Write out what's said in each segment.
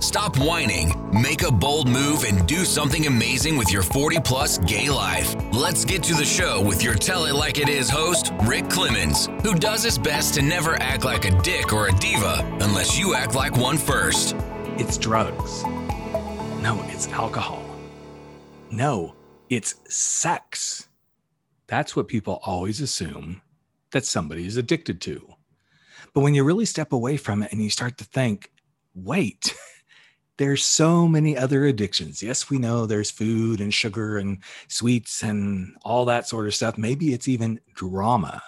stop whining, make a bold move, and do something amazing with your 40 plus gay life. Let's get to the show with your Tell It Like It Is host, Rick Clemens, who does his best to never act like a dick or a diva unless you act like one first. It's drugs. No, it's alcohol. No, it's sex. That's what people always assume that somebody is addicted to. But when you really step away from it and you start to think, wait, there's so many other addictions. Yes, we know there's food and sugar and sweets and all that sort of stuff. Maybe it's even drama.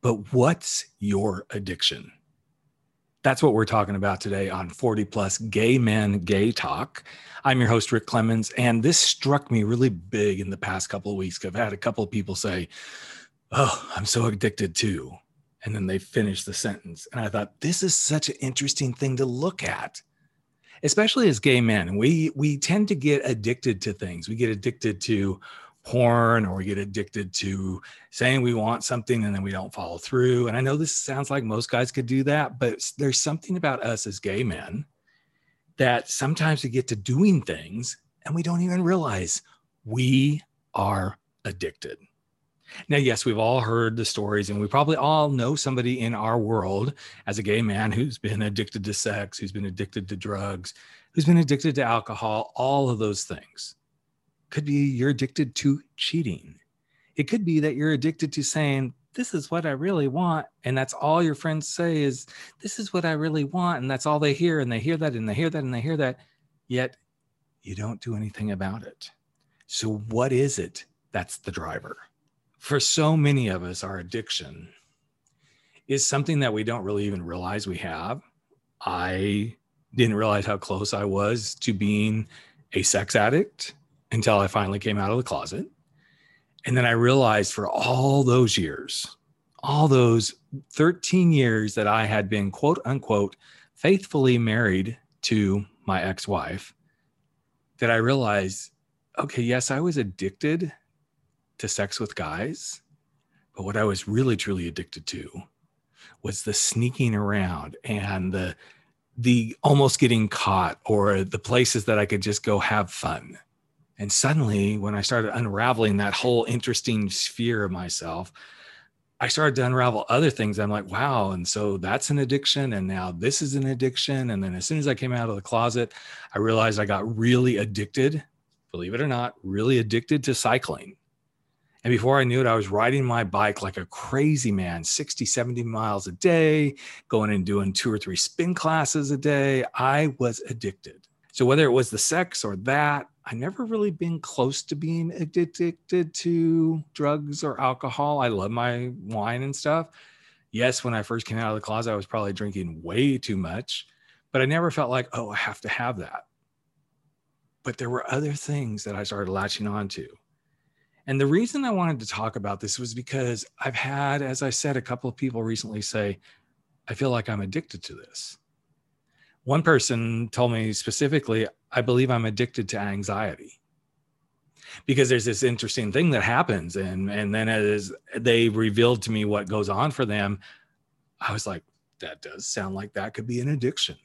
But what's your addiction? That's what we're talking about today on 40 Plus Gay Men Gay Talk. I'm your host, Rick Clemens, and this struck me really big in the past couple of weeks. I've had a couple of people say, Oh, I'm so addicted to and then they finish the sentence. And I thought this is such an interesting thing to look at, especially as gay men. We we tend to get addicted to things. We get addicted to porn or we get addicted to saying we want something and then we don't follow through. And I know this sounds like most guys could do that, but there's something about us as gay men that sometimes we get to doing things and we don't even realize we are addicted. Now, yes, we've all heard the stories, and we probably all know somebody in our world as a gay man who's been addicted to sex, who's been addicted to drugs, who's been addicted to alcohol, all of those things. Could be you're addicted to cheating. It could be that you're addicted to saying, This is what I really want. And that's all your friends say is, This is what I really want. And that's all they hear. And they hear that and they hear that and they hear that. Yet you don't do anything about it. So, what is it that's the driver? For so many of us, our addiction is something that we don't really even realize we have. I didn't realize how close I was to being a sex addict until I finally came out of the closet. And then I realized for all those years, all those 13 years that I had been quote unquote faithfully married to my ex wife, that I realized, okay, yes, I was addicted to sex with guys. But what I was really truly addicted to was the sneaking around and the the almost getting caught or the places that I could just go have fun. And suddenly, when I started unraveling that whole interesting sphere of myself, I started to unravel other things. I'm like, wow. And so that's an addiction. And now this is an addiction. And then as soon as I came out of the closet, I realized I got really addicted, believe it or not, really addicted to cycling. And before I knew it, I was riding my bike like a crazy man, 60, 70 miles a day, going and doing two or three spin classes a day. I was addicted. So whether it was the sex or that, I never really been close to being addicted to drugs or alcohol. I love my wine and stuff. Yes, when I first came out of the closet, I was probably drinking way too much, but I never felt like, oh, I have to have that. But there were other things that I started latching on to and the reason I wanted to talk about this was because I've had, as I said, a couple of people recently say, I feel like I'm addicted to this. One person told me specifically, I believe I'm addicted to anxiety. Because there's this interesting thing that happens. And, and then as they revealed to me what goes on for them, I was like, that does sound like that could be an addiction.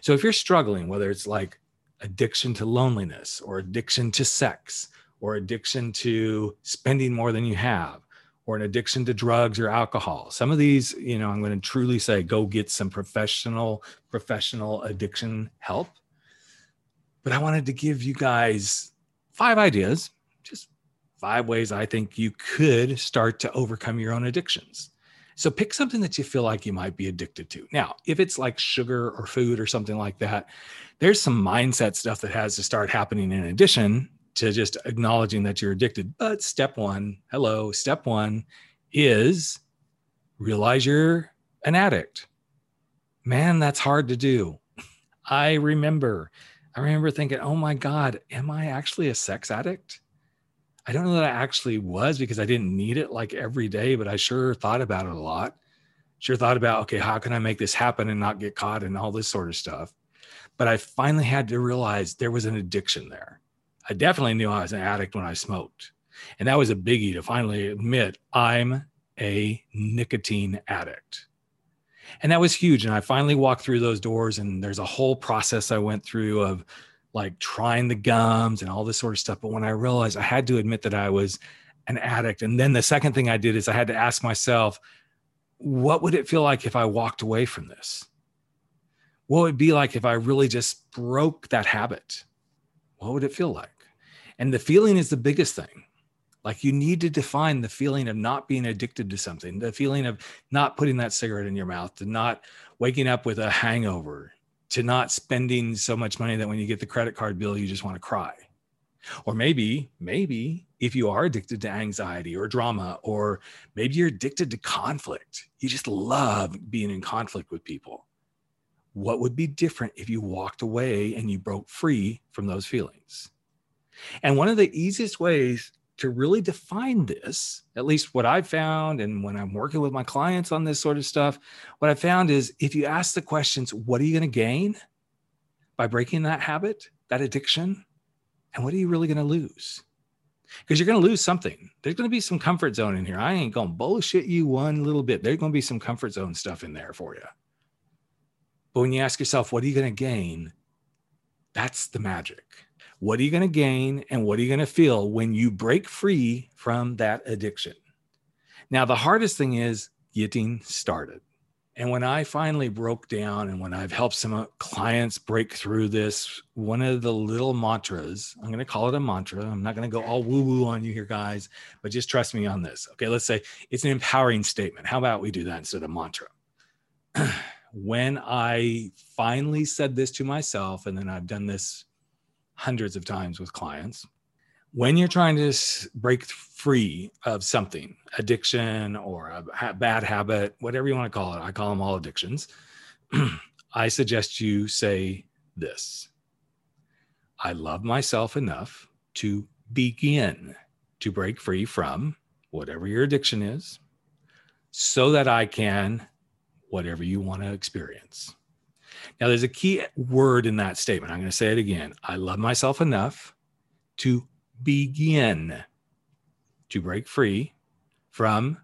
So if you're struggling, whether it's like addiction to loneliness or addiction to sex or addiction to spending more than you have or an addiction to drugs or alcohol. Some of these you know i'm going to truly say go get some professional professional addiction help. But i wanted to give you guys five ideas just five ways i think you could start to overcome your own addictions. So pick something that you feel like you might be addicted to. Now if it's like sugar or food or something like that there's some mindset stuff that has to start happening in addition to just acknowledging that you're addicted. But step one, hello, step one is realize you're an addict. Man, that's hard to do. I remember, I remember thinking, oh my God, am I actually a sex addict? I don't know that I actually was because I didn't need it like every day, but I sure thought about it a lot. Sure thought about, okay, how can I make this happen and not get caught and all this sort of stuff. But I finally had to realize there was an addiction there. I definitely knew I was an addict when I smoked. And that was a biggie to finally admit I'm a nicotine addict. And that was huge. And I finally walked through those doors, and there's a whole process I went through of like trying the gums and all this sort of stuff. But when I realized I had to admit that I was an addict, and then the second thing I did is I had to ask myself, what would it feel like if I walked away from this? What would it be like if I really just broke that habit? What would it feel like? And the feeling is the biggest thing. Like you need to define the feeling of not being addicted to something, the feeling of not putting that cigarette in your mouth, to not waking up with a hangover, to not spending so much money that when you get the credit card bill, you just want to cry. Or maybe, maybe if you are addicted to anxiety or drama, or maybe you're addicted to conflict, you just love being in conflict with people. What would be different if you walked away and you broke free from those feelings? And one of the easiest ways to really define this, at least what I've found, and when I'm working with my clients on this sort of stuff, what I found is if you ask the questions, what are you going to gain by breaking that habit, that addiction? And what are you really going to lose? Because you're going to lose something. There's going to be some comfort zone in here. I ain't going to bullshit you one little bit. There's going to be some comfort zone stuff in there for you. But when you ask yourself, what are you going to gain? That's the magic. What are you going to gain and what are you going to feel when you break free from that addiction? Now, the hardest thing is getting started. And when I finally broke down and when I've helped some uh, clients break through this, one of the little mantras, I'm going to call it a mantra. I'm not going to go all woo woo on you here, guys, but just trust me on this. Okay, let's say it's an empowering statement. How about we do that instead of mantra? when I finally said this to myself, and then I've done this hundreds of times with clients. When you're trying to break free of something, addiction or a bad habit, whatever you want to call it, I call them all addictions. I suggest you say this I love myself enough to begin to break free from whatever your addiction is so that I can, whatever you want to experience. Now, there's a key word in that statement. I'm going to say it again. I love myself enough to begin to break free from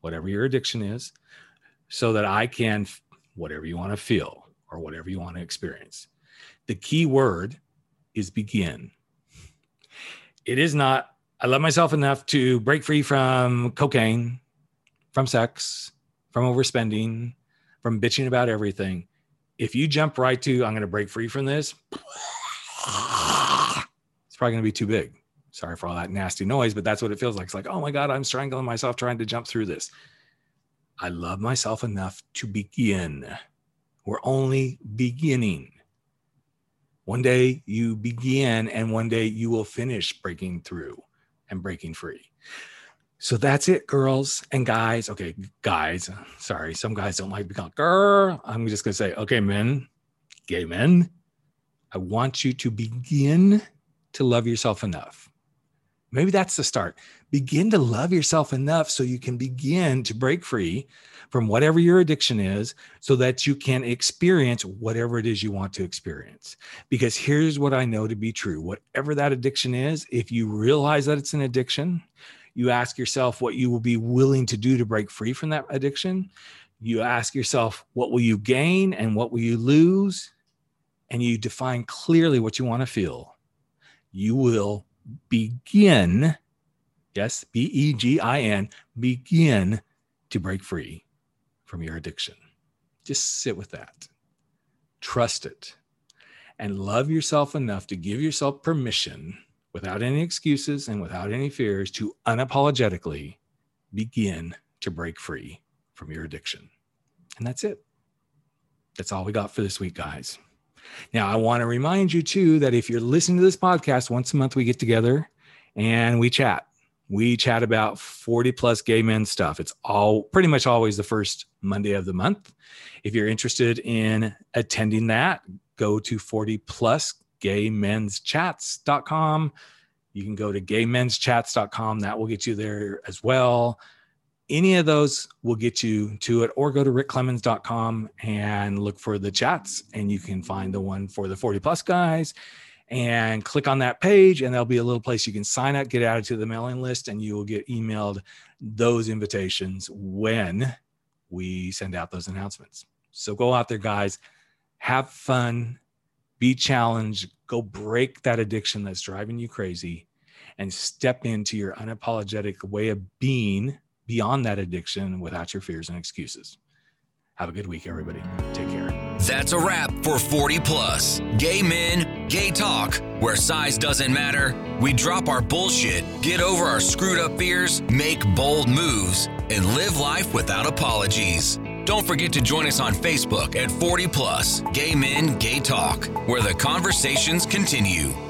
whatever your addiction is so that I can, whatever you want to feel or whatever you want to experience. The key word is begin. It is not, I love myself enough to break free from cocaine, from sex, from overspending, from bitching about everything if you jump right to, I'm going to break free from this, it's probably going to be too big. Sorry for all that nasty noise, but that's what it feels like. It's like, oh my God, I'm strangling myself trying to jump through this. I love myself enough to begin. We're only beginning. One day you begin, and one day you will finish breaking through and breaking free. So that's it, girls and guys. Okay, guys. Sorry, some guys don't like to be called girl. I'm just gonna say, okay, men, gay men. I want you to begin to love yourself enough. Maybe that's the start. Begin to love yourself enough so you can begin to break free from whatever your addiction is so that you can experience whatever it is you want to experience. Because here's what I know to be true whatever that addiction is, if you realize that it's an addiction, you ask yourself what you will be willing to do to break free from that addiction. You ask yourself, what will you gain and what will you lose? And you define clearly what you want to feel. You will begin, yes, B E G I N, begin to break free from your addiction. Just sit with that, trust it, and love yourself enough to give yourself permission without any excuses and without any fears to unapologetically begin to break free from your addiction. And that's it. That's all we got for this week, guys. Now, I want to remind you too that if you're listening to this podcast, once a month we get together and we chat. We chat about 40 plus gay men stuff. It's all pretty much always the first Monday of the month. If you're interested in attending that, go to 40 plus gaymenschats.com. You can go to gaymenschats.com. That will get you there as well. Any of those will get you to it, or go to rickclemens.com and look for the chats, and you can find the one for the 40 plus guys and click on that page and there'll be a little place you can sign up get added to the mailing list and you will get emailed those invitations when we send out those announcements so go out there guys have fun be challenged go break that addiction that's driving you crazy and step into your unapologetic way of being beyond that addiction without your fears and excuses. Have a good week, everybody. Take care. That's a wrap for 40 Plus. Gay men, gay talk, where size doesn't matter. We drop our bullshit, get over our screwed up fears, make bold moves, and live life without apologies. Don't forget to join us on Facebook at 40 Plus Gay Men, Gay Talk, where the conversations continue.